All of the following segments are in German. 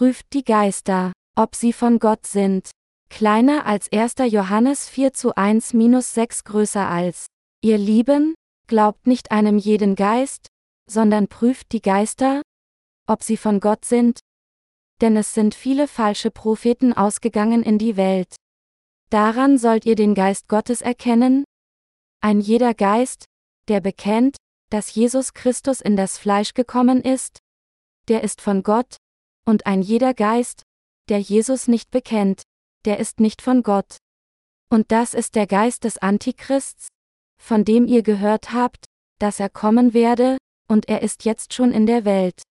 Prüft die Geister, ob sie von Gott sind. Kleiner als 1. Johannes 4 zu 1 minus 6 größer als. Ihr Lieben, glaubt nicht einem jeden Geist, sondern prüft die Geister, ob sie von Gott sind. Denn es sind viele falsche Propheten ausgegangen in die Welt. Daran sollt ihr den Geist Gottes erkennen. Ein jeder Geist, der bekennt, dass Jesus Christus in das Fleisch gekommen ist, der ist von Gott, und ein jeder Geist, der Jesus nicht bekennt, der ist nicht von Gott. Und das ist der Geist des Antichrists, von dem ihr gehört habt, dass er kommen werde, und er ist jetzt schon in der Welt.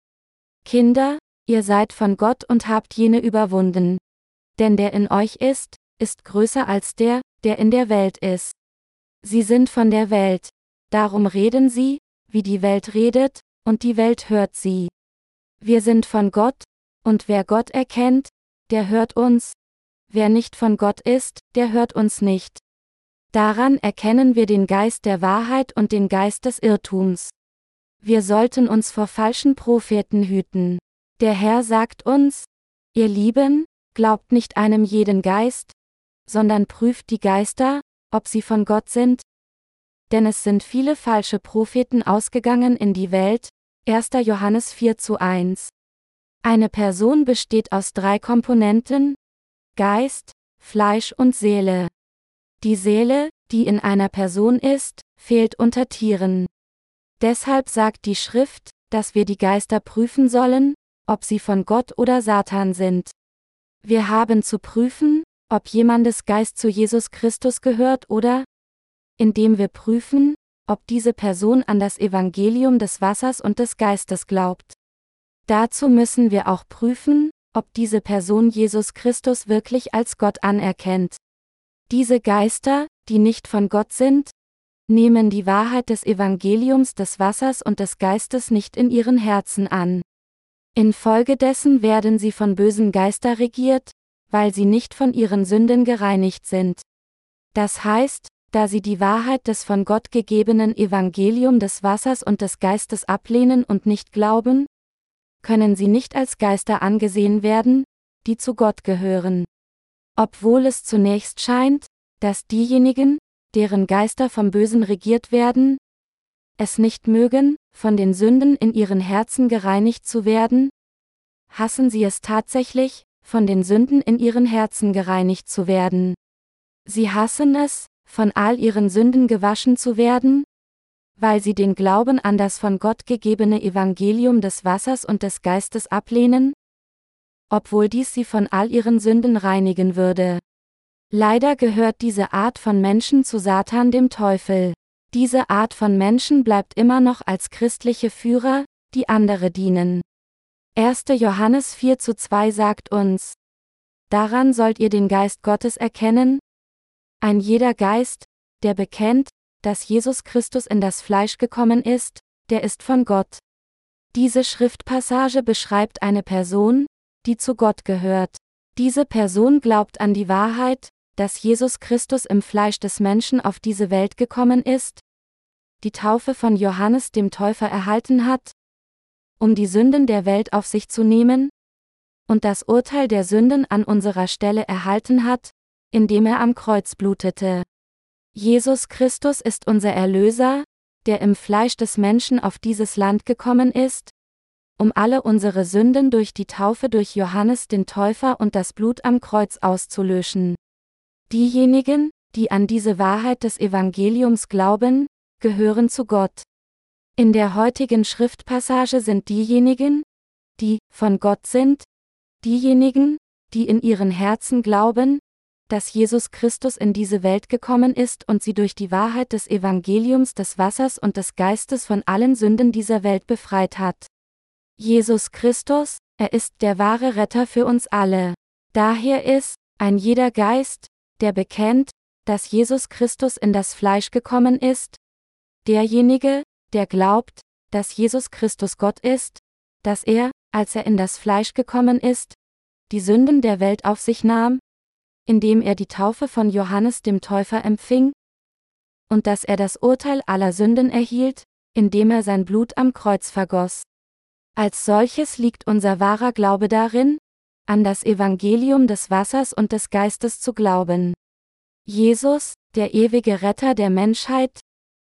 Kinder, ihr seid von Gott und habt jene überwunden. Denn der in euch ist, ist größer als der, der in der Welt ist. Sie sind von der Welt. Darum reden sie, wie die Welt redet, und die Welt hört sie. Wir sind von Gott, und wer Gott erkennt, der hört uns, wer nicht von Gott ist, der hört uns nicht. Daran erkennen wir den Geist der Wahrheit und den Geist des Irrtums. Wir sollten uns vor falschen Propheten hüten. Der Herr sagt uns, ihr Lieben, glaubt nicht einem jeden Geist, sondern prüft die Geister, ob sie von Gott sind. Denn es sind viele falsche Propheten ausgegangen in die Welt, 1. Johannes 4 zu 1. Eine Person besteht aus drei Komponenten, Geist, Fleisch und Seele. Die Seele, die in einer Person ist, fehlt unter Tieren. Deshalb sagt die Schrift, dass wir die Geister prüfen sollen, ob sie von Gott oder Satan sind. Wir haben zu prüfen, ob jemandes Geist zu Jesus Christus gehört oder, indem wir prüfen, ob diese Person an das Evangelium des Wassers und des Geistes glaubt. Dazu müssen wir auch prüfen, ob diese Person Jesus Christus wirklich als Gott anerkennt. Diese Geister, die nicht von Gott sind, nehmen die Wahrheit des Evangeliums des Wassers und des Geistes nicht in ihren Herzen an. Infolgedessen werden sie von bösen Geister regiert, weil sie nicht von ihren Sünden gereinigt sind. Das heißt, da sie die Wahrheit des von Gott gegebenen Evangelium des Wassers und des Geistes ablehnen und nicht glauben, können sie nicht als Geister angesehen werden, die zu Gott gehören. Obwohl es zunächst scheint, dass diejenigen, deren Geister vom Bösen regiert werden, es nicht mögen, von den Sünden in ihren Herzen gereinigt zu werden, hassen sie es tatsächlich, von den Sünden in ihren Herzen gereinigt zu werden. Sie hassen es, von all ihren Sünden gewaschen zu werden, weil sie den Glauben an das von Gott gegebene Evangelium des Wassers und des Geistes ablehnen? Obwohl dies sie von all ihren Sünden reinigen würde. Leider gehört diese Art von Menschen zu Satan dem Teufel. Diese Art von Menschen bleibt immer noch als christliche Führer, die andere dienen. 1. Johannes 4 zu 2 sagt uns, Daran sollt ihr den Geist Gottes erkennen? Ein jeder Geist, der bekennt, dass Jesus Christus in das Fleisch gekommen ist, der ist von Gott. Diese Schriftpassage beschreibt eine Person, die zu Gott gehört. Diese Person glaubt an die Wahrheit, dass Jesus Christus im Fleisch des Menschen auf diese Welt gekommen ist, die Taufe von Johannes dem Täufer erhalten hat, um die Sünden der Welt auf sich zu nehmen, und das Urteil der Sünden an unserer Stelle erhalten hat, indem er am Kreuz blutete. Jesus Christus ist unser Erlöser, der im Fleisch des Menschen auf dieses Land gekommen ist, um alle unsere Sünden durch die Taufe durch Johannes den Täufer und das Blut am Kreuz auszulöschen. Diejenigen, die an diese Wahrheit des Evangeliums glauben, gehören zu Gott. In der heutigen Schriftpassage sind diejenigen, die von Gott sind, diejenigen, die in ihren Herzen glauben, dass Jesus Christus in diese Welt gekommen ist und sie durch die Wahrheit des Evangeliums des Wassers und des Geistes von allen Sünden dieser Welt befreit hat. Jesus Christus, er ist der wahre Retter für uns alle. Daher ist, ein jeder Geist, der bekennt, dass Jesus Christus in das Fleisch gekommen ist, derjenige, der glaubt, dass Jesus Christus Gott ist, dass er, als er in das Fleisch gekommen ist, die Sünden der Welt auf sich nahm, indem er die Taufe von Johannes dem Täufer empfing, und dass er das Urteil aller Sünden erhielt, indem er sein Blut am Kreuz vergoss. Als solches liegt unser wahrer Glaube darin, an das Evangelium des Wassers und des Geistes zu glauben. Jesus, der ewige Retter der Menschheit,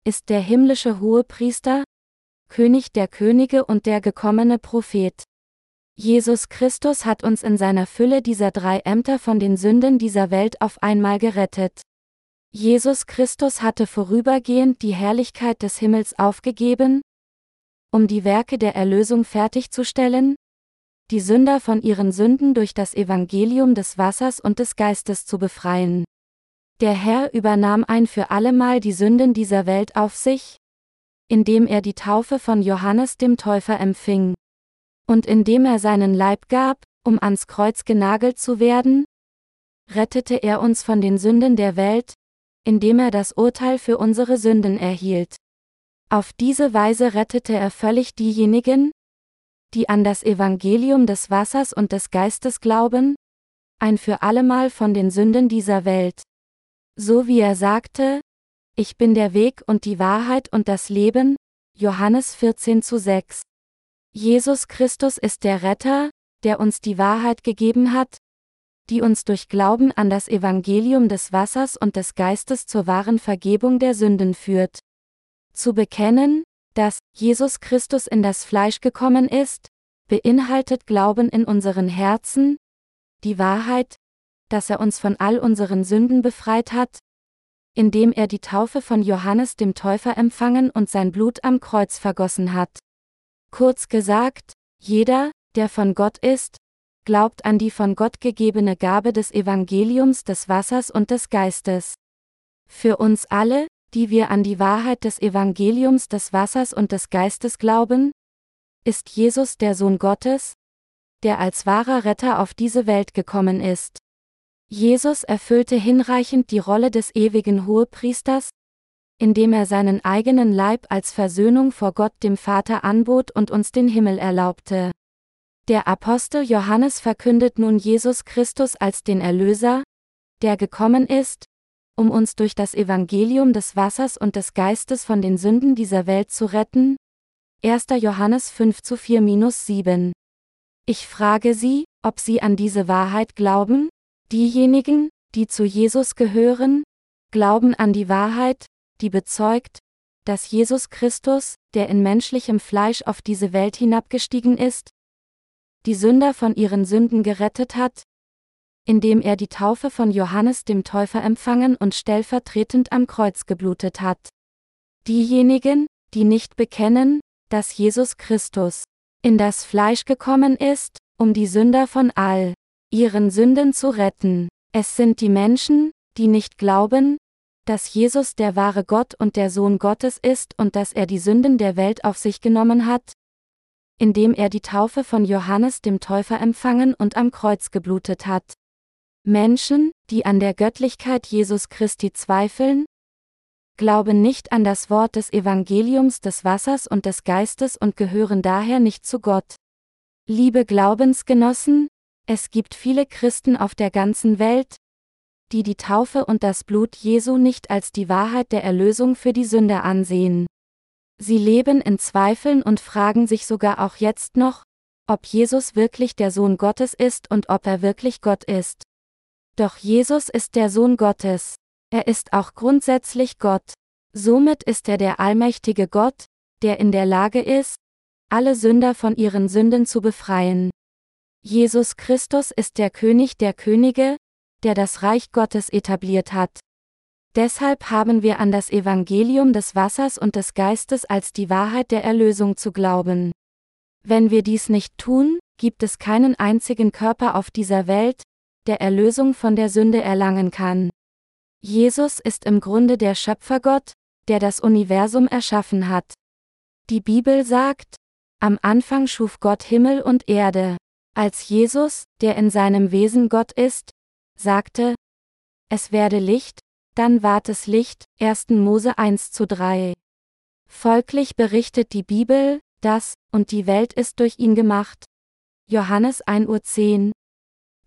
ist der himmlische Hohepriester, König der Könige und der gekommene Prophet. Jesus Christus hat uns in seiner Fülle dieser drei Ämter von den Sünden dieser Welt auf einmal gerettet. Jesus Christus hatte vorübergehend die Herrlichkeit des Himmels aufgegeben, um die Werke der Erlösung fertigzustellen, die Sünder von ihren Sünden durch das Evangelium des Wassers und des Geistes zu befreien. Der Herr übernahm ein für allemal die Sünden dieser Welt auf sich, indem er die Taufe von Johannes dem Täufer empfing. Und indem er seinen Leib gab, um ans Kreuz genagelt zu werden, rettete er uns von den Sünden der Welt, indem er das Urteil für unsere Sünden erhielt. Auf diese Weise rettete er völlig diejenigen, die an das Evangelium des Wassers und des Geistes glauben, ein für allemal von den Sünden dieser Welt. So wie er sagte, ich bin der Weg und die Wahrheit und das Leben, Johannes 14 zu 6. Jesus Christus ist der Retter, der uns die Wahrheit gegeben hat, die uns durch Glauben an das Evangelium des Wassers und des Geistes zur wahren Vergebung der Sünden führt. Zu bekennen, dass Jesus Christus in das Fleisch gekommen ist, beinhaltet Glauben in unseren Herzen, die Wahrheit, dass er uns von all unseren Sünden befreit hat, indem er die Taufe von Johannes dem Täufer empfangen und sein Blut am Kreuz vergossen hat. Kurz gesagt, jeder, der von Gott ist, glaubt an die von Gott gegebene Gabe des Evangeliums des Wassers und des Geistes. Für uns alle, die wir an die Wahrheit des Evangeliums des Wassers und des Geistes glauben, ist Jesus der Sohn Gottes, der als wahrer Retter auf diese Welt gekommen ist. Jesus erfüllte hinreichend die Rolle des ewigen Hohepriesters, indem er seinen eigenen Leib als Versöhnung vor Gott dem Vater anbot und uns den Himmel erlaubte. Der Apostel Johannes verkündet nun Jesus Christus als den Erlöser, der gekommen ist, um uns durch das Evangelium des Wassers und des Geistes von den Sünden dieser Welt zu retten? 1. Johannes 5 zu 4-7. Ich frage Sie, ob Sie an diese Wahrheit glauben? Diejenigen, die zu Jesus gehören, glauben an die Wahrheit, die bezeugt, dass Jesus Christus, der in menschlichem Fleisch auf diese Welt hinabgestiegen ist, die Sünder von ihren Sünden gerettet hat, indem er die Taufe von Johannes dem Täufer empfangen und stellvertretend am Kreuz geblutet hat. Diejenigen, die nicht bekennen, dass Jesus Christus in das Fleisch gekommen ist, um die Sünder von all ihren Sünden zu retten. Es sind die Menschen, die nicht glauben, dass Jesus der wahre Gott und der Sohn Gottes ist und dass er die Sünden der Welt auf sich genommen hat, indem er die Taufe von Johannes dem Täufer empfangen und am Kreuz geblutet hat. Menschen, die an der Göttlichkeit Jesus Christi zweifeln, glauben nicht an das Wort des Evangeliums des Wassers und des Geistes und gehören daher nicht zu Gott. Liebe Glaubensgenossen, es gibt viele Christen auf der ganzen Welt, die die Taufe und das Blut Jesu nicht als die Wahrheit der Erlösung für die Sünde ansehen. Sie leben in Zweifeln und fragen sich sogar auch jetzt noch, ob Jesus wirklich der Sohn Gottes ist und ob er wirklich Gott ist. Doch Jesus ist der Sohn Gottes. Er ist auch grundsätzlich Gott. Somit ist er der allmächtige Gott, der in der Lage ist, alle Sünder von ihren Sünden zu befreien. Jesus Christus ist der König der Könige, der das Reich Gottes etabliert hat. Deshalb haben wir an das Evangelium des Wassers und des Geistes als die Wahrheit der Erlösung zu glauben. Wenn wir dies nicht tun, gibt es keinen einzigen Körper auf dieser Welt, der Erlösung von der Sünde erlangen kann. Jesus ist im Grunde der Schöpfergott, der das Universum erschaffen hat. Die Bibel sagt, am Anfang schuf Gott Himmel und Erde. Als Jesus, der in seinem Wesen Gott ist, sagte, es werde Licht, dann ward es Licht, 1. Mose 1 zu 3. Folglich berichtet die Bibel, dass, und die Welt ist durch ihn gemacht. Johannes 1 Uhr 10.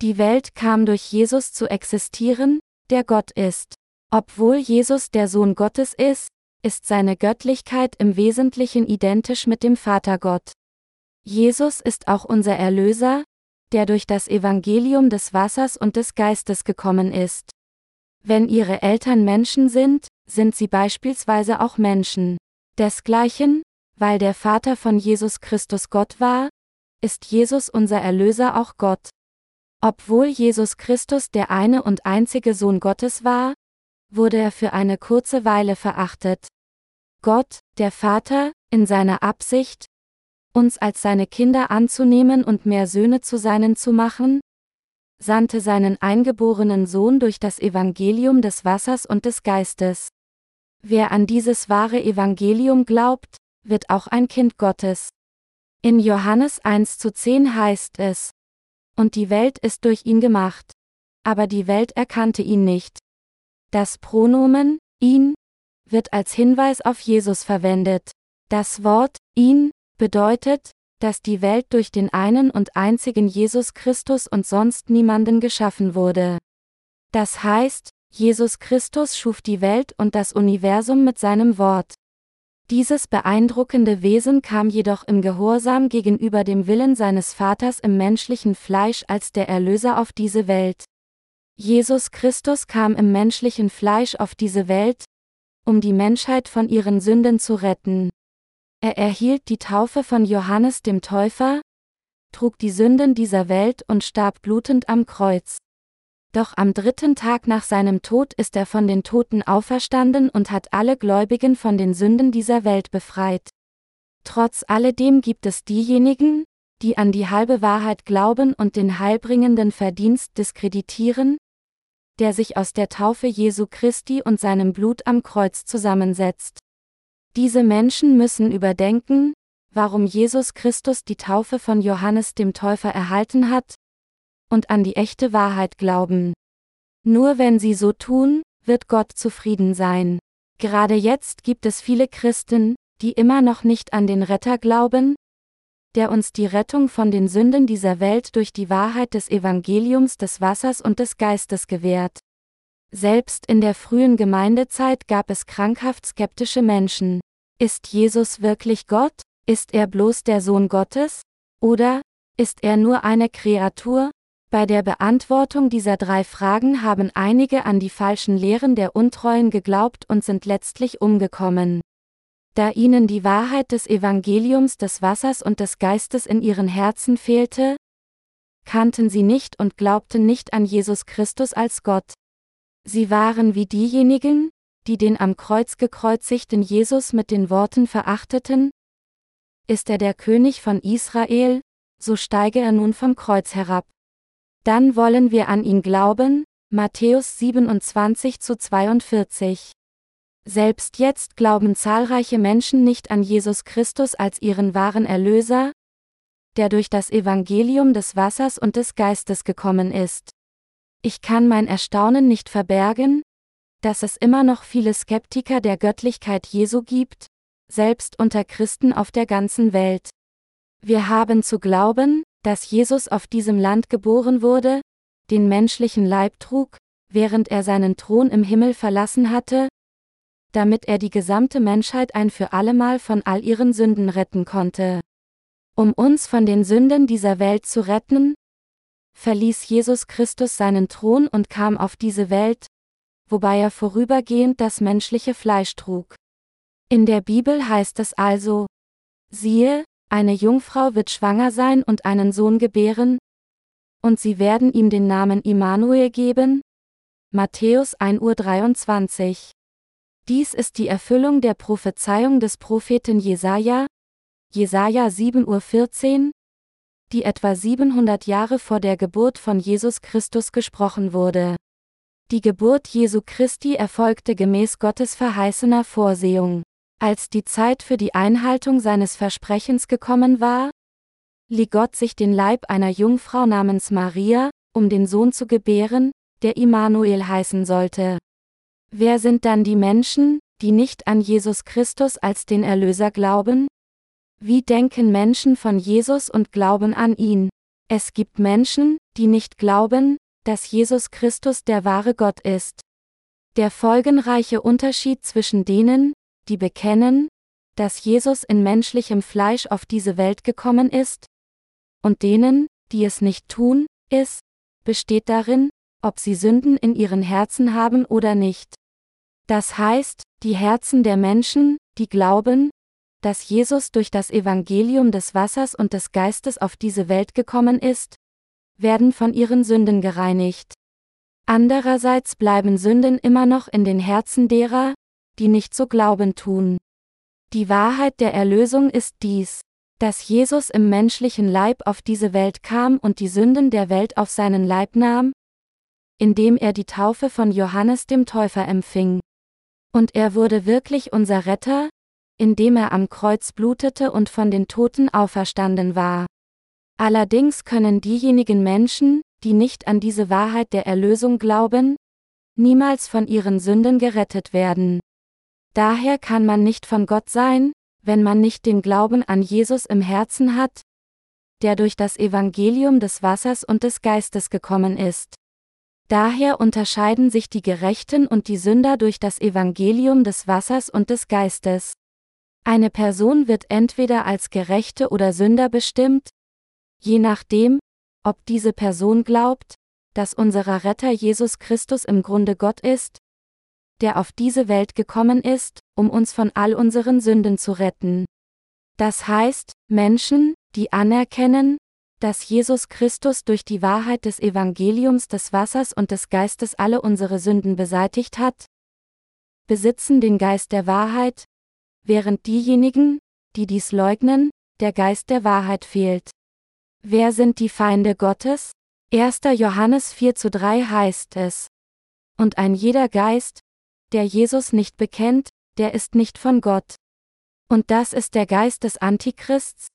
Die Welt kam durch Jesus zu existieren, der Gott ist. Obwohl Jesus der Sohn Gottes ist, ist seine Göttlichkeit im Wesentlichen identisch mit dem Vatergott. Jesus ist auch unser Erlöser, der durch das Evangelium des Wassers und des Geistes gekommen ist. Wenn ihre Eltern Menschen sind, sind sie beispielsweise auch Menschen. Desgleichen, weil der Vater von Jesus Christus Gott war, ist Jesus unser Erlöser auch Gott. Obwohl Jesus Christus der eine und einzige Sohn Gottes war, wurde er für eine kurze Weile verachtet. Gott, der Vater, in seiner Absicht, uns als seine Kinder anzunehmen und mehr Söhne zu seinen zu machen, sandte seinen eingeborenen Sohn durch das Evangelium des Wassers und des Geistes. Wer an dieses wahre Evangelium glaubt, wird auch ein Kind Gottes. In Johannes 1 zu 10 heißt es, Und die Welt ist durch ihn gemacht, aber die Welt erkannte ihn nicht. Das Pronomen, ihn, wird als Hinweis auf Jesus verwendet. Das Wort, ihn, bedeutet, dass die Welt durch den einen und einzigen Jesus Christus und sonst niemanden geschaffen wurde. Das heißt, Jesus Christus schuf die Welt und das Universum mit seinem Wort. Dieses beeindruckende Wesen kam jedoch im Gehorsam gegenüber dem Willen seines Vaters im menschlichen Fleisch als der Erlöser auf diese Welt. Jesus Christus kam im menschlichen Fleisch auf diese Welt, um die Menschheit von ihren Sünden zu retten. Er erhielt die Taufe von Johannes dem Täufer, trug die Sünden dieser Welt und starb blutend am Kreuz. Doch am dritten Tag nach seinem Tod ist er von den Toten auferstanden und hat alle Gläubigen von den Sünden dieser Welt befreit. Trotz alledem gibt es diejenigen, die an die halbe Wahrheit glauben und den heilbringenden Verdienst diskreditieren, der sich aus der Taufe Jesu Christi und seinem Blut am Kreuz zusammensetzt. Diese Menschen müssen überdenken, warum Jesus Christus die Taufe von Johannes dem Täufer erhalten hat, und an die echte Wahrheit glauben. Nur wenn sie so tun, wird Gott zufrieden sein. Gerade jetzt gibt es viele Christen, die immer noch nicht an den Retter glauben, der uns die Rettung von den Sünden dieser Welt durch die Wahrheit des Evangeliums des Wassers und des Geistes gewährt. Selbst in der frühen Gemeindezeit gab es krankhaft skeptische Menschen. Ist Jesus wirklich Gott? Ist er bloß der Sohn Gottes? Oder ist er nur eine Kreatur? Bei der Beantwortung dieser drei Fragen haben einige an die falschen Lehren der Untreuen geglaubt und sind letztlich umgekommen. Da ihnen die Wahrheit des Evangeliums des Wassers und des Geistes in ihren Herzen fehlte, kannten sie nicht und glaubten nicht an Jesus Christus als Gott. Sie waren wie diejenigen, die den am Kreuz gekreuzigten Jesus mit den Worten verachteten? Ist er der König von Israel, so steige er nun vom Kreuz herab. Dann wollen wir an ihn glauben, Matthäus 27 zu 42. Selbst jetzt glauben zahlreiche Menschen nicht an Jesus Christus als ihren wahren Erlöser, der durch das Evangelium des Wassers und des Geistes gekommen ist. Ich kann mein Erstaunen nicht verbergen, dass es immer noch viele Skeptiker der Göttlichkeit Jesu gibt, selbst unter Christen auf der ganzen Welt. Wir haben zu glauben, dass Jesus auf diesem Land geboren wurde, den menschlichen Leib trug, während er seinen Thron im Himmel verlassen hatte, damit er die gesamte Menschheit ein für allemal von all ihren Sünden retten konnte. Um uns von den Sünden dieser Welt zu retten, verließ Jesus Christus seinen Thron und kam auf diese Welt, wobei er vorübergehend das menschliche Fleisch trug. In der Bibel heißt es also, siehe, eine Jungfrau wird schwanger sein und einen Sohn gebären, und sie werden ihm den Namen Immanuel geben? Matthäus 1.23 Uhr. Dies ist die Erfüllung der Prophezeiung des Propheten Jesaja, Jesaja 7.14 Uhr, die etwa 700 Jahre vor der Geburt von Jesus Christus gesprochen wurde. Die Geburt Jesu Christi erfolgte gemäß Gottes verheißener Vorsehung. Als die Zeit für die Einhaltung seines Versprechens gekommen war, lieh Gott sich den Leib einer Jungfrau namens Maria, um den Sohn zu gebären, der Immanuel heißen sollte. Wer sind dann die Menschen, die nicht an Jesus Christus als den Erlöser glauben? Wie denken Menschen von Jesus und glauben an ihn? Es gibt Menschen, die nicht glauben, dass Jesus Christus der wahre Gott ist. Der folgenreiche Unterschied zwischen denen, die bekennen, dass Jesus in menschlichem Fleisch auf diese Welt gekommen ist, und denen, die es nicht tun, ist, besteht darin, ob sie Sünden in ihren Herzen haben oder nicht. Das heißt, die Herzen der Menschen, die glauben, dass Jesus durch das Evangelium des Wassers und des Geistes auf diese Welt gekommen ist, werden von ihren Sünden gereinigt. Andererseits bleiben Sünden immer noch in den Herzen derer, die nicht so glauben tun. Die Wahrheit der Erlösung ist dies, dass Jesus im menschlichen Leib auf diese Welt kam und die Sünden der Welt auf seinen Leib nahm, indem er die Taufe von Johannes dem Täufer empfing. Und er wurde wirklich unser Retter, indem er am Kreuz blutete und von den Toten auferstanden war. Allerdings können diejenigen Menschen, die nicht an diese Wahrheit der Erlösung glauben, niemals von ihren Sünden gerettet werden. Daher kann man nicht von Gott sein, wenn man nicht den Glauben an Jesus im Herzen hat, der durch das Evangelium des Wassers und des Geistes gekommen ist. Daher unterscheiden sich die Gerechten und die Sünder durch das Evangelium des Wassers und des Geistes. Eine Person wird entweder als Gerechte oder Sünder bestimmt, je nachdem, ob diese Person glaubt, dass unser Retter Jesus Christus im Grunde Gott ist, der auf diese Welt gekommen ist, um uns von all unseren Sünden zu retten. Das heißt, Menschen, die anerkennen, dass Jesus Christus durch die Wahrheit des Evangeliums des Wassers und des Geistes alle unsere Sünden beseitigt hat, besitzen den Geist der Wahrheit, während diejenigen, die dies leugnen, der Geist der Wahrheit fehlt. Wer sind die Feinde Gottes? 1. Johannes 4 zu 3 heißt es. Und ein jeder Geist, der Jesus nicht bekennt, der ist nicht von Gott. Und das ist der Geist des Antichrists,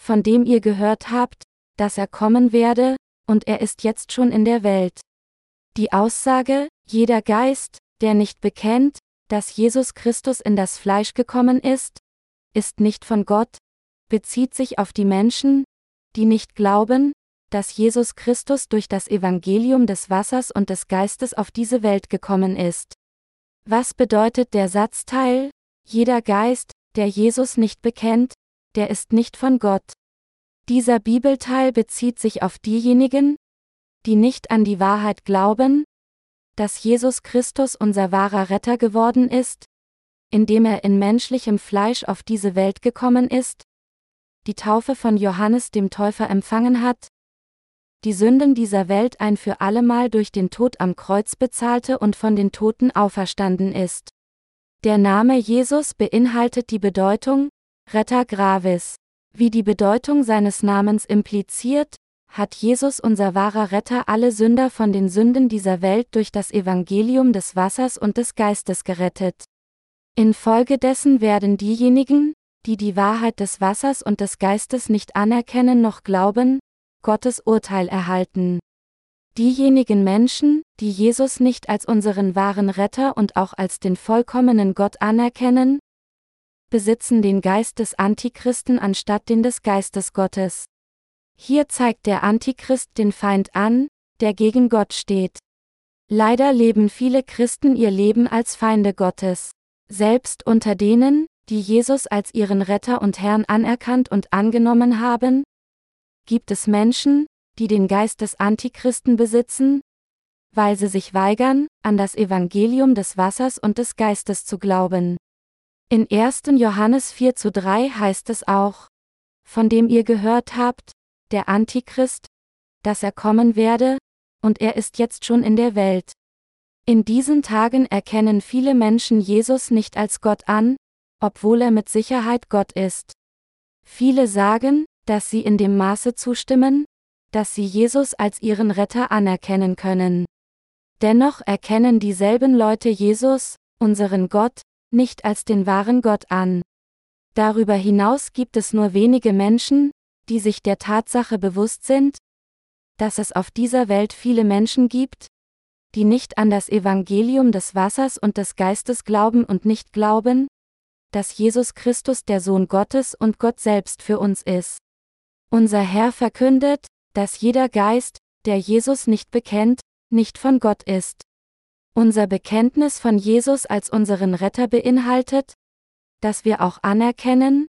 von dem ihr gehört habt, dass er kommen werde, und er ist jetzt schon in der Welt. Die Aussage, jeder Geist, der nicht bekennt, dass Jesus Christus in das Fleisch gekommen ist, ist nicht von Gott, bezieht sich auf die Menschen, die nicht glauben, dass Jesus Christus durch das Evangelium des Wassers und des Geistes auf diese Welt gekommen ist. Was bedeutet der Satzteil, jeder Geist, der Jesus nicht bekennt, der ist nicht von Gott. Dieser Bibelteil bezieht sich auf diejenigen, die nicht an die Wahrheit glauben, dass Jesus Christus unser wahrer Retter geworden ist, indem er in menschlichem Fleisch auf diese Welt gekommen ist, die Taufe von Johannes dem Täufer empfangen hat, die Sünden dieser Welt ein für allemal durch den Tod am Kreuz bezahlte und von den Toten auferstanden ist. Der Name Jesus beinhaltet die Bedeutung Retter Gravis. Wie die Bedeutung seines Namens impliziert, hat Jesus unser wahrer Retter alle Sünder von den Sünden dieser Welt durch das Evangelium des Wassers und des Geistes gerettet. Infolgedessen werden diejenigen, die die Wahrheit des Wassers und des Geistes nicht anerkennen noch glauben, Gottes Urteil erhalten. Diejenigen Menschen, die Jesus nicht als unseren wahren Retter und auch als den vollkommenen Gott anerkennen, besitzen den Geist des Antichristen anstatt den des Geistes Gottes. Hier zeigt der Antichrist den Feind an, der gegen Gott steht. Leider leben viele Christen ihr Leben als Feinde Gottes. Selbst unter denen, die Jesus als ihren Retter und Herrn anerkannt und angenommen haben, gibt es Menschen, die den Geist des Antichristen besitzen, weil sie sich weigern, an das Evangelium des Wassers und des Geistes zu glauben. In 1. Johannes 4 zu 3 heißt es auch, von dem ihr gehört habt, der Antichrist, dass er kommen werde, und er ist jetzt schon in der Welt. In diesen Tagen erkennen viele Menschen Jesus nicht als Gott an, obwohl er mit Sicherheit Gott ist. Viele sagen, dass sie in dem Maße zustimmen, dass sie Jesus als ihren Retter anerkennen können. Dennoch erkennen dieselben Leute Jesus, unseren Gott, nicht als den wahren Gott an. Darüber hinaus gibt es nur wenige Menschen, die sich der Tatsache bewusst sind, dass es auf dieser Welt viele Menschen gibt, die nicht an das Evangelium des Wassers und des Geistes glauben und nicht glauben, dass Jesus Christus der Sohn Gottes und Gott selbst für uns ist. Unser Herr verkündet, dass jeder Geist, der Jesus nicht bekennt, nicht von Gott ist. Unser Bekenntnis von Jesus als unseren Retter beinhaltet, dass wir auch anerkennen,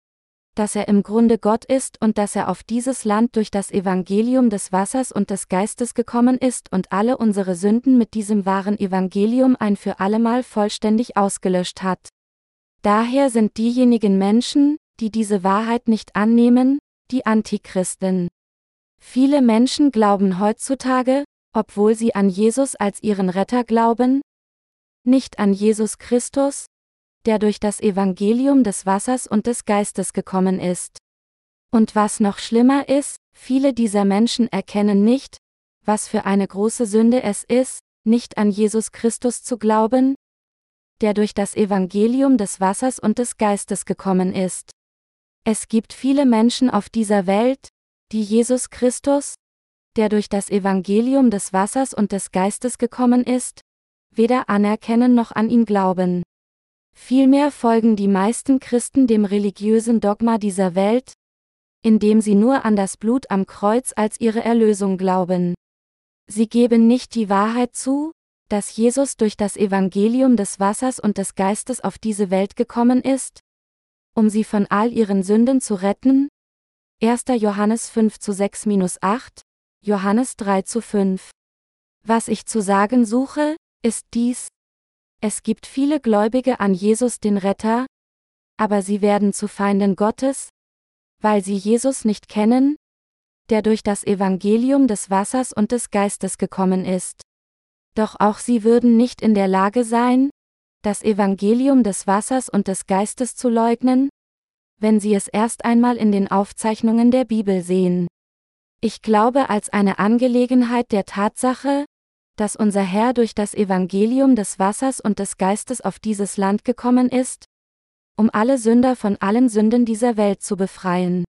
dass er im Grunde Gott ist und dass er auf dieses Land durch das Evangelium des Wassers und des Geistes gekommen ist und alle unsere Sünden mit diesem wahren Evangelium ein für allemal vollständig ausgelöscht hat. Daher sind diejenigen Menschen, die diese Wahrheit nicht annehmen, die Antichristen. Viele Menschen glauben heutzutage, obwohl sie an Jesus als ihren Retter glauben, nicht an Jesus Christus, der durch das Evangelium des Wassers und des Geistes gekommen ist. Und was noch schlimmer ist, viele dieser Menschen erkennen nicht, was für eine große Sünde es ist, nicht an Jesus Christus zu glauben, der durch das Evangelium des Wassers und des Geistes gekommen ist. Es gibt viele Menschen auf dieser Welt, die Jesus Christus, der durch das Evangelium des Wassers und des Geistes gekommen ist, weder anerkennen noch an ihn glauben. Vielmehr folgen die meisten Christen dem religiösen Dogma dieser Welt, indem sie nur an das Blut am Kreuz als ihre Erlösung glauben. Sie geben nicht die Wahrheit zu, dass Jesus durch das Evangelium des Wassers und des Geistes auf diese Welt gekommen ist, um sie von all ihren Sünden zu retten? 1. Johannes 5 zu 6 8, Johannes 3 zu 5. Was ich zu sagen suche, ist dies, es gibt viele Gläubige an Jesus den Retter, aber sie werden zu Feinden Gottes, weil sie Jesus nicht kennen, der durch das Evangelium des Wassers und des Geistes gekommen ist. Doch auch sie würden nicht in der Lage sein, das Evangelium des Wassers und des Geistes zu leugnen, wenn sie es erst einmal in den Aufzeichnungen der Bibel sehen. Ich glaube als eine Angelegenheit der Tatsache, dass unser Herr durch das Evangelium des Wassers und des Geistes auf dieses Land gekommen ist, um alle Sünder von allen Sünden dieser Welt zu befreien.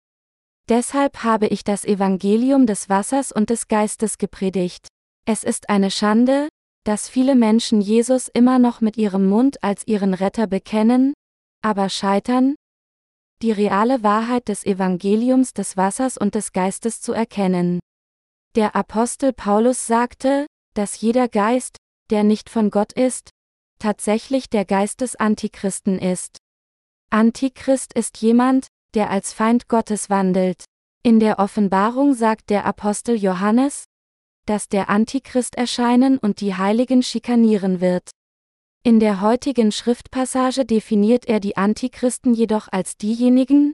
Deshalb habe ich das Evangelium des Wassers und des Geistes gepredigt. Es ist eine Schande, dass viele Menschen Jesus immer noch mit ihrem Mund als ihren Retter bekennen, aber scheitern, die reale Wahrheit des Evangeliums des Wassers und des Geistes zu erkennen. Der Apostel Paulus sagte, dass jeder Geist, der nicht von Gott ist, tatsächlich der Geist des Antichristen ist. Antichrist ist jemand, der als Feind Gottes wandelt. In der Offenbarung sagt der Apostel Johannes, dass der Antichrist erscheinen und die Heiligen schikanieren wird. In der heutigen Schriftpassage definiert er die Antichristen jedoch als diejenigen,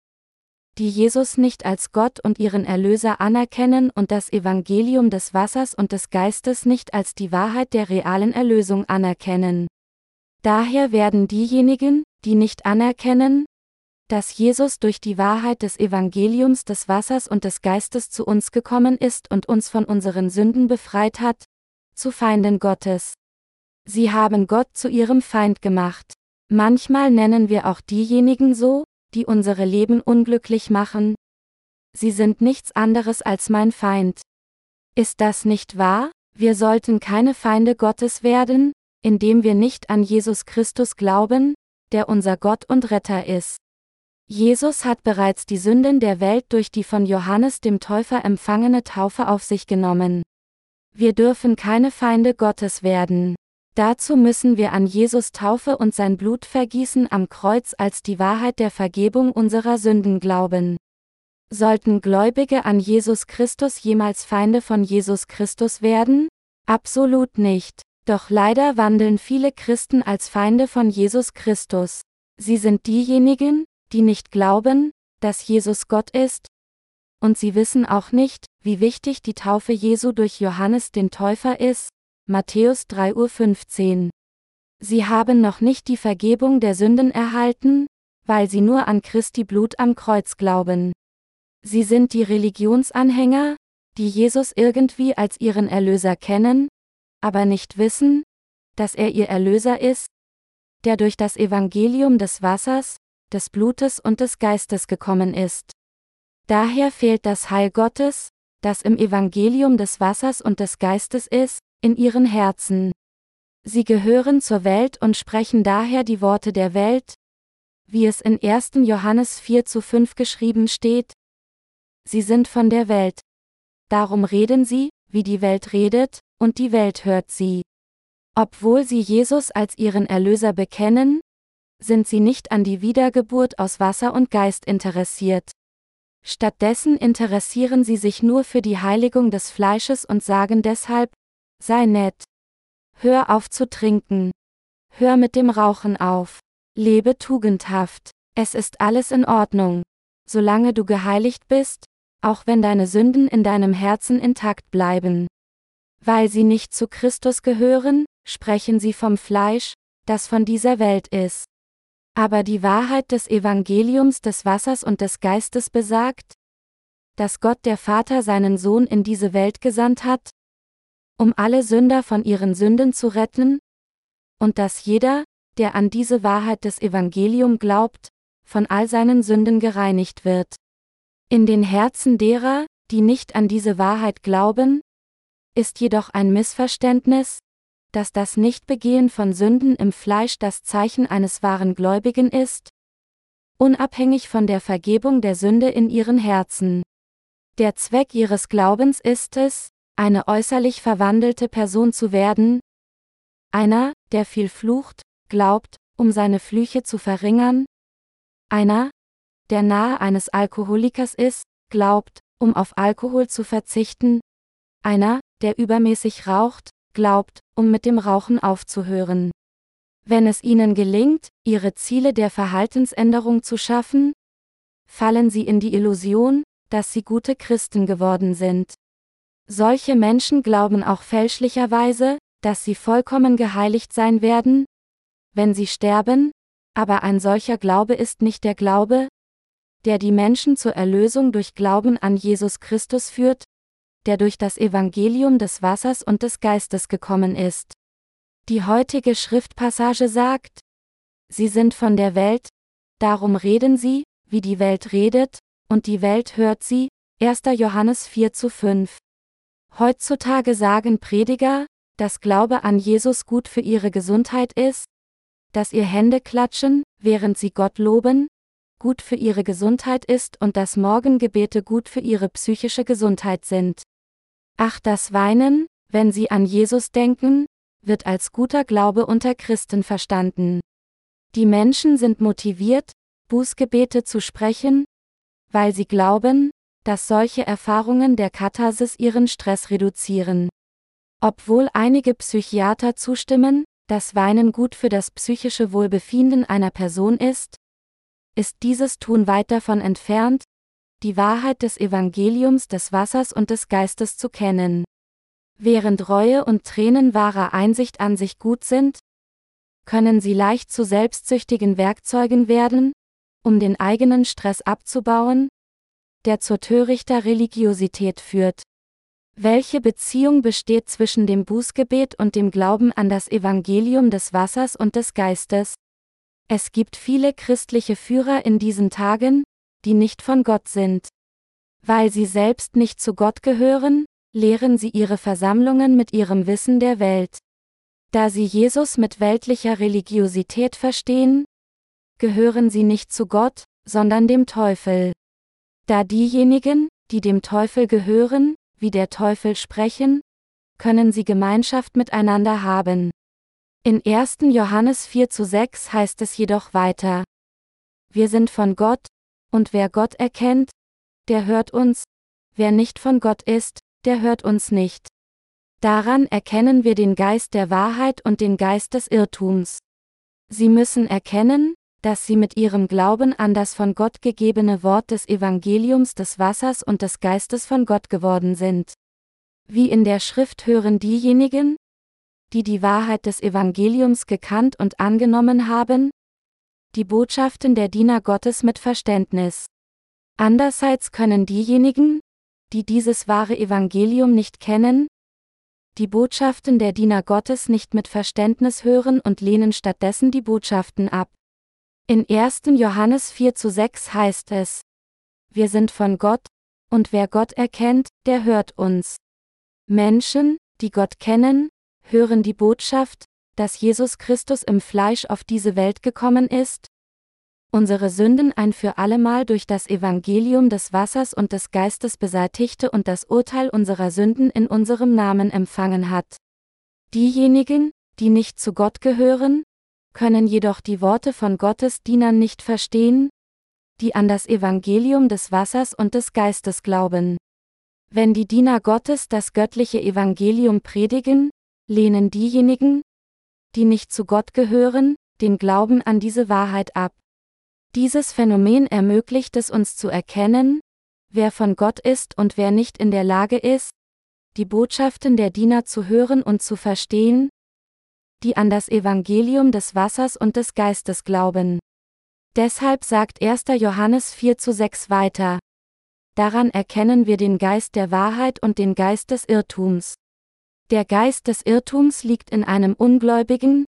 die Jesus nicht als Gott und ihren Erlöser anerkennen und das Evangelium des Wassers und des Geistes nicht als die Wahrheit der realen Erlösung anerkennen. Daher werden diejenigen, die nicht anerkennen, dass Jesus durch die Wahrheit des Evangeliums des Wassers und des Geistes zu uns gekommen ist und uns von unseren Sünden befreit hat, zu Feinden Gottes. Sie haben Gott zu ihrem Feind gemacht. Manchmal nennen wir auch diejenigen so, die unsere Leben unglücklich machen? Sie sind nichts anderes als mein Feind. Ist das nicht wahr? Wir sollten keine Feinde Gottes werden, indem wir nicht an Jesus Christus glauben, der unser Gott und Retter ist. Jesus hat bereits die Sünden der Welt durch die von Johannes dem Täufer empfangene Taufe auf sich genommen. Wir dürfen keine Feinde Gottes werden. Dazu müssen wir an Jesus Taufe und sein Blutvergießen am Kreuz als die Wahrheit der Vergebung unserer Sünden glauben. Sollten Gläubige an Jesus Christus jemals Feinde von Jesus Christus werden? Absolut nicht. Doch leider wandeln viele Christen als Feinde von Jesus Christus. Sie sind diejenigen, die nicht glauben, dass Jesus Gott ist, und sie wissen auch nicht, wie wichtig die Taufe Jesu durch Johannes den Täufer ist, Matthäus 3.15 Uhr. Sie haben noch nicht die Vergebung der Sünden erhalten, weil sie nur an Christi Blut am Kreuz glauben. Sie sind die Religionsanhänger, die Jesus irgendwie als ihren Erlöser kennen, aber nicht wissen, dass er ihr Erlöser ist, der durch das Evangelium des Wassers, des Blutes und des Geistes gekommen ist. Daher fehlt das Heil Gottes, das im Evangelium des Wassers und des Geistes ist, in ihren Herzen. Sie gehören zur Welt und sprechen daher die Worte der Welt, wie es in 1. Johannes 4 zu 5 geschrieben steht. Sie sind von der Welt. Darum reden sie, wie die Welt redet, und die Welt hört sie. Obwohl sie Jesus als ihren Erlöser bekennen, sind sie nicht an die Wiedergeburt aus Wasser und Geist interessiert. Stattdessen interessieren sie sich nur für die Heiligung des Fleisches und sagen deshalb, sei nett. Hör auf zu trinken. Hör mit dem Rauchen auf. Lebe tugendhaft. Es ist alles in Ordnung. Solange du geheiligt bist, auch wenn deine Sünden in deinem Herzen intakt bleiben. Weil sie nicht zu Christus gehören, sprechen sie vom Fleisch, das von dieser Welt ist. Aber die Wahrheit des Evangeliums des Wassers und des Geistes besagt, dass Gott der Vater seinen Sohn in diese Welt gesandt hat, um alle Sünder von ihren Sünden zu retten, und dass jeder, der an diese Wahrheit des Evangelium glaubt, von all seinen Sünden gereinigt wird. In den Herzen derer, die nicht an diese Wahrheit glauben, ist jedoch ein Missverständnis, dass das Nichtbegehen von Sünden im Fleisch das Zeichen eines wahren Gläubigen ist? Unabhängig von der Vergebung der Sünde in ihren Herzen. Der Zweck ihres Glaubens ist es, eine äußerlich verwandelte Person zu werden, einer, der viel flucht, glaubt, um seine Flüche zu verringern, einer, der nahe eines Alkoholikers ist, glaubt, um auf Alkohol zu verzichten, einer, der übermäßig raucht, glaubt, um mit dem Rauchen aufzuhören. Wenn es ihnen gelingt, ihre Ziele der Verhaltensänderung zu schaffen, fallen sie in die Illusion, dass sie gute Christen geworden sind. Solche Menschen glauben auch fälschlicherweise, dass sie vollkommen geheiligt sein werden, wenn sie sterben, aber ein solcher Glaube ist nicht der Glaube, der die Menschen zur Erlösung durch Glauben an Jesus Christus führt, der durch das Evangelium des Wassers und des Geistes gekommen ist. Die heutige Schriftpassage sagt, Sie sind von der Welt, darum reden sie, wie die Welt redet, und die Welt hört sie, 1. Johannes 4 zu 5. Heutzutage sagen Prediger, dass Glaube an Jesus gut für ihre Gesundheit ist, dass ihr Hände klatschen, während sie Gott loben, gut für ihre Gesundheit ist und dass Morgengebete gut für ihre psychische Gesundheit sind. Ach das Weinen, wenn sie an Jesus denken, wird als guter Glaube unter Christen verstanden. Die Menschen sind motiviert, Bußgebete zu sprechen, weil sie glauben, dass solche Erfahrungen der Katharsis ihren Stress reduzieren. Obwohl einige Psychiater zustimmen, dass Weinen gut für das psychische Wohlbefinden einer Person ist, ist dieses Tun weit davon entfernt, die Wahrheit des Evangeliums des Wassers und des Geistes zu kennen. Während Reue und Tränen wahrer Einsicht an sich gut sind, können sie leicht zu selbstsüchtigen Werkzeugen werden, um den eigenen Stress abzubauen, der zur törichter Religiosität führt. Welche Beziehung besteht zwischen dem Bußgebet und dem Glauben an das Evangelium des Wassers und des Geistes? Es gibt viele christliche Führer in diesen Tagen, die nicht von Gott sind. Weil sie selbst nicht zu Gott gehören, lehren sie ihre Versammlungen mit ihrem Wissen der Welt. Da sie Jesus mit weltlicher Religiosität verstehen, gehören sie nicht zu Gott, sondern dem Teufel. Da diejenigen, die dem Teufel gehören, wie der Teufel sprechen, können sie Gemeinschaft miteinander haben. In 1. Johannes 4 zu 6 heißt es jedoch weiter. Wir sind von Gott, und wer Gott erkennt, der hört uns, wer nicht von Gott ist, der hört uns nicht. Daran erkennen wir den Geist der Wahrheit und den Geist des Irrtums. Sie müssen erkennen, dass sie mit ihrem Glauben an das von Gott gegebene Wort des Evangeliums des Wassers und des Geistes von Gott geworden sind. Wie in der Schrift hören diejenigen, die die Wahrheit des Evangeliums gekannt und angenommen haben, die Botschaften der Diener Gottes mit Verständnis. Andererseits können diejenigen, die dieses wahre Evangelium nicht kennen, die Botschaften der Diener Gottes nicht mit Verständnis hören und lehnen stattdessen die Botschaften ab. In 1. Johannes 4 zu 6 heißt es, Wir sind von Gott, und wer Gott erkennt, der hört uns. Menschen, die Gott kennen, hören die Botschaft, dass Jesus Christus im Fleisch auf diese Welt gekommen ist, unsere Sünden ein für allemal durch das Evangelium des Wassers und des Geistes beseitigte und das Urteil unserer Sünden in unserem Namen empfangen hat. Diejenigen, die nicht zu Gott gehören, können jedoch die Worte von Gottes Dienern nicht verstehen, die an das Evangelium des Wassers und des Geistes glauben. Wenn die Diener Gottes das göttliche Evangelium predigen, lehnen diejenigen, die nicht zu Gott gehören, den Glauben an diese Wahrheit ab. Dieses Phänomen ermöglicht es uns zu erkennen, wer von Gott ist und wer nicht in der Lage ist, die Botschaften der Diener zu hören und zu verstehen, die an das Evangelium des Wassers und des Geistes glauben. Deshalb sagt 1. Johannes 4 zu 6 weiter. Daran erkennen wir den Geist der Wahrheit und den Geist des Irrtums. Der Geist des Irrtums liegt in einem Ungläubigen,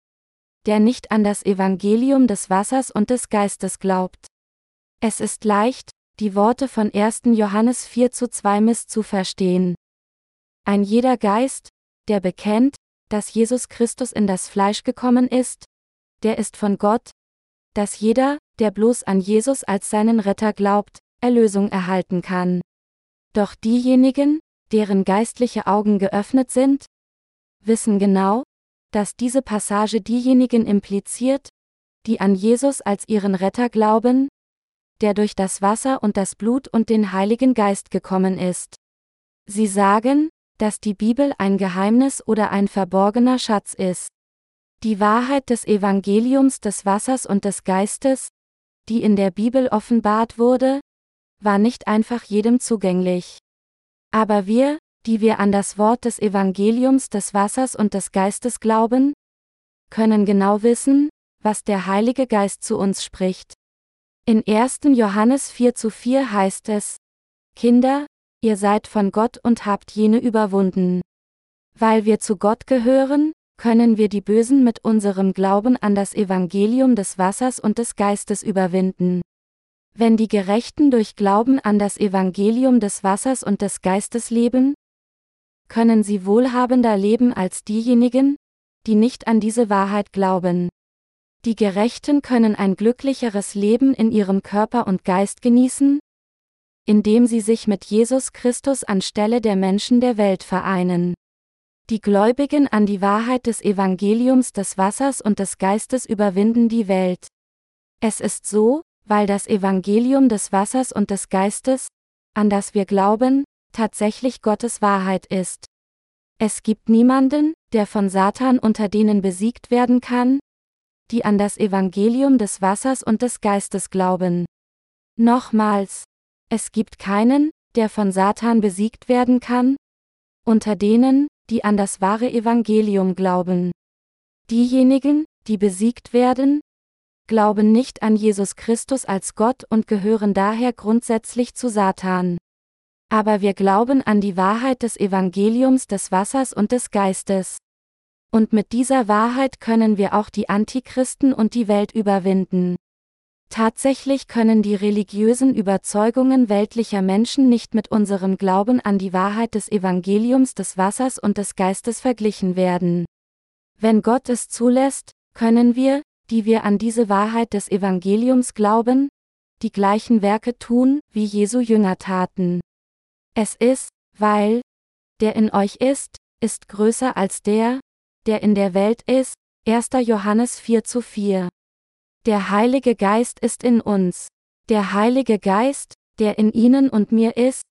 der nicht an das Evangelium des Wassers und des Geistes glaubt. Es ist leicht, die Worte von 1. Johannes 4 zu 2 Miss zu verstehen. Ein jeder Geist, der bekennt, dass Jesus Christus in das Fleisch gekommen ist, der ist von Gott, dass jeder, der bloß an Jesus als seinen Retter glaubt, Erlösung erhalten kann. Doch diejenigen, deren geistliche Augen geöffnet sind, wissen genau, dass diese Passage diejenigen impliziert, die an Jesus als ihren Retter glauben, der durch das Wasser und das Blut und den Heiligen Geist gekommen ist. Sie sagen, dass die Bibel ein Geheimnis oder ein verborgener Schatz ist. Die Wahrheit des Evangeliums des Wassers und des Geistes, die in der Bibel offenbart wurde, war nicht einfach jedem zugänglich. Aber wir, die wir an das Wort des Evangeliums des Wassers und des Geistes glauben, können genau wissen, was der Heilige Geist zu uns spricht. In 1. Johannes 4 zu 4 heißt es, Kinder, ihr seid von Gott und habt jene überwunden. Weil wir zu Gott gehören, können wir die Bösen mit unserem Glauben an das Evangelium des Wassers und des Geistes überwinden. Wenn die Gerechten durch Glauben an das Evangelium des Wassers und des Geistes leben, können sie wohlhabender leben als diejenigen, die nicht an diese Wahrheit glauben. Die Gerechten können ein glücklicheres Leben in ihrem Körper und Geist genießen, indem sie sich mit Jesus Christus anstelle der Menschen der Welt vereinen. Die Gläubigen an die Wahrheit des Evangeliums des Wassers und des Geistes überwinden die Welt. Es ist so, weil das Evangelium des Wassers und des Geistes, an das wir glauben, tatsächlich Gottes Wahrheit ist. Es gibt niemanden, der von Satan unter denen besiegt werden kann, die an das Evangelium des Wassers und des Geistes glauben. Nochmals, es gibt keinen, der von Satan besiegt werden kann, unter denen, die an das wahre Evangelium glauben. Diejenigen, die besiegt werden, glauben nicht an Jesus Christus als Gott und gehören daher grundsätzlich zu Satan. Aber wir glauben an die Wahrheit des Evangeliums des Wassers und des Geistes. Und mit dieser Wahrheit können wir auch die Antichristen und die Welt überwinden. Tatsächlich können die religiösen Überzeugungen weltlicher Menschen nicht mit unserem Glauben an die Wahrheit des Evangeliums des Wassers und des Geistes verglichen werden. Wenn Gott es zulässt, können wir, die wir an diese Wahrheit des Evangeliums glauben, die gleichen Werke tun, wie Jesu Jünger taten. Es ist, weil der in euch ist, ist größer als der, der in der Welt ist. 1. Johannes 4 zu 4. Der Heilige Geist ist in uns. Der Heilige Geist, der in ihnen und mir ist,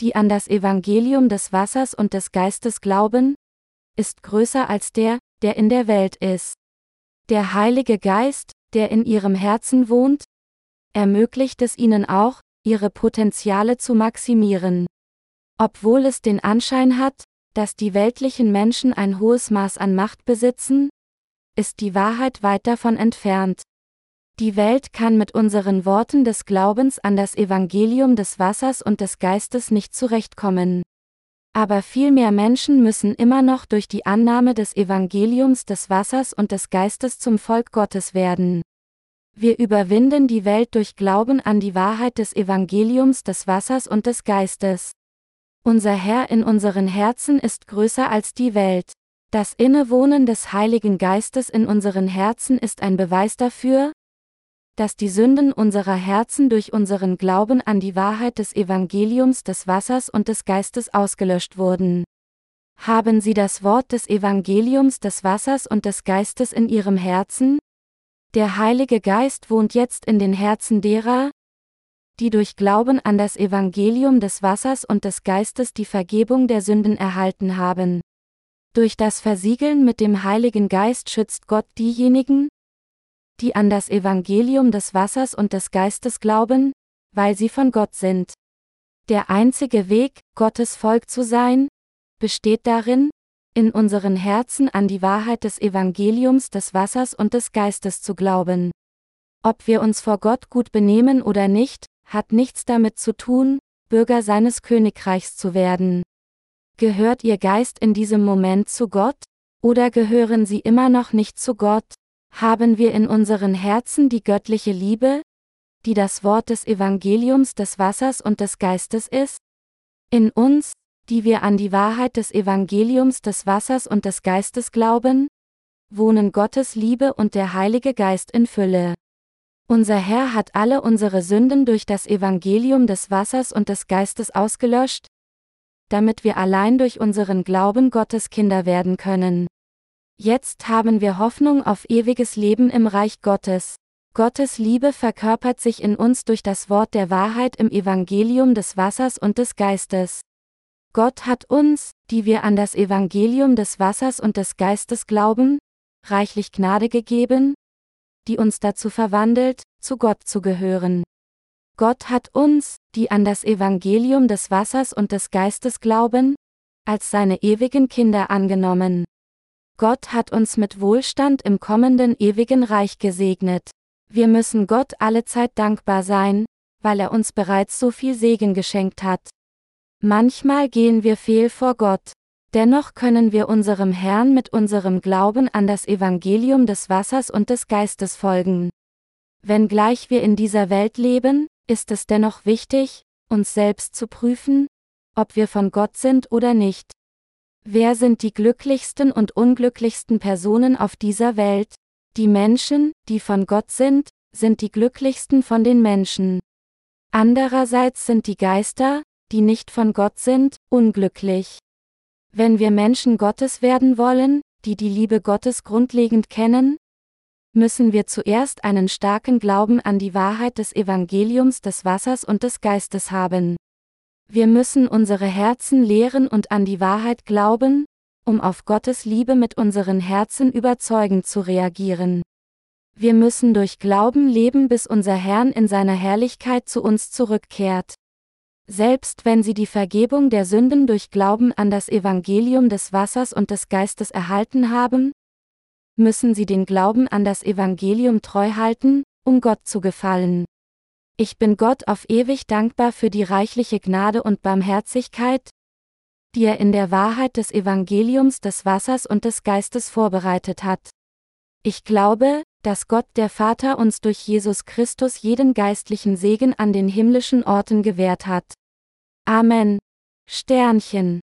die an das Evangelium des Wassers und des Geistes glauben, ist größer als der, der in der Welt ist. Der Heilige Geist, der in ihrem Herzen wohnt, ermöglicht es ihnen auch, ihre Potenziale zu maximieren. Obwohl es den Anschein hat, dass die weltlichen Menschen ein hohes Maß an Macht besitzen, ist die Wahrheit weit davon entfernt. Die Welt kann mit unseren Worten des Glaubens an das Evangelium des Wassers und des Geistes nicht zurechtkommen. Aber viel mehr Menschen müssen immer noch durch die Annahme des Evangeliums des Wassers und des Geistes zum Volk Gottes werden. Wir überwinden die Welt durch Glauben an die Wahrheit des Evangeliums des Wassers und des Geistes. Unser Herr in unseren Herzen ist größer als die Welt. Das Innewohnen des Heiligen Geistes in unseren Herzen ist ein Beweis dafür, dass die Sünden unserer Herzen durch unseren Glauben an die Wahrheit des Evangeliums des Wassers und des Geistes ausgelöscht wurden. Haben Sie das Wort des Evangeliums des Wassers und des Geistes in Ihrem Herzen? Der Heilige Geist wohnt jetzt in den Herzen derer, die durch Glauben an das Evangelium des Wassers und des Geistes die Vergebung der Sünden erhalten haben. Durch das Versiegeln mit dem Heiligen Geist schützt Gott diejenigen, die an das Evangelium des Wassers und des Geistes glauben, weil sie von Gott sind. Der einzige Weg, Gottes Volk zu sein, besteht darin, in unseren Herzen an die Wahrheit des Evangeliums des Wassers und des Geistes zu glauben. Ob wir uns vor Gott gut benehmen oder nicht, hat nichts damit zu tun, Bürger seines Königreichs zu werden. Gehört Ihr Geist in diesem Moment zu Gott? Oder gehören Sie immer noch nicht zu Gott? Haben wir in unseren Herzen die göttliche Liebe, die das Wort des Evangeliums des Wassers und des Geistes ist? In uns, die wir an die Wahrheit des Evangeliums des Wassers und des Geistes glauben, wohnen Gottes Liebe und der Heilige Geist in Fülle. Unser Herr hat alle unsere Sünden durch das Evangelium des Wassers und des Geistes ausgelöscht, damit wir allein durch unseren Glauben Gottes Kinder werden können. Jetzt haben wir Hoffnung auf ewiges Leben im Reich Gottes. Gottes Liebe verkörpert sich in uns durch das Wort der Wahrheit im Evangelium des Wassers und des Geistes. Gott hat uns, die wir an das Evangelium des Wassers und des Geistes glauben, reichlich Gnade gegeben, die uns dazu verwandelt, zu Gott zu gehören. Gott hat uns, die an das Evangelium des Wassers und des Geistes glauben, als seine ewigen Kinder angenommen. Gott hat uns mit Wohlstand im kommenden ewigen Reich gesegnet. Wir müssen Gott allezeit dankbar sein, weil er uns bereits so viel Segen geschenkt hat. Manchmal gehen wir fehl vor Gott. Dennoch können wir unserem Herrn mit unserem Glauben an das Evangelium des Wassers und des Geistes folgen. Wenngleich wir in dieser Welt leben, ist es dennoch wichtig, uns selbst zu prüfen, ob wir von Gott sind oder nicht. Wer sind die glücklichsten und unglücklichsten Personen auf dieser Welt? Die Menschen, die von Gott sind, sind die glücklichsten von den Menschen. Andererseits sind die Geister, die nicht von Gott sind, unglücklich. Wenn wir Menschen Gottes werden wollen, die die Liebe Gottes grundlegend kennen, müssen wir zuerst einen starken Glauben an die Wahrheit des Evangeliums des Wassers und des Geistes haben. Wir müssen unsere Herzen lehren und an die Wahrheit glauben, um auf Gottes Liebe mit unseren Herzen überzeugend zu reagieren. Wir müssen durch Glauben leben, bis unser Herrn in seiner Herrlichkeit zu uns zurückkehrt. Selbst wenn sie die Vergebung der Sünden durch Glauben an das Evangelium des Wassers und des Geistes erhalten haben, müssen sie den Glauben an das Evangelium treu halten, um Gott zu gefallen. Ich bin Gott auf ewig dankbar für die reichliche Gnade und Barmherzigkeit, die er in der Wahrheit des Evangeliums des Wassers und des Geistes vorbereitet hat. Ich glaube, dass Gott der Vater uns durch Jesus Christus jeden geistlichen Segen an den himmlischen Orten gewährt hat. Amen. Sternchen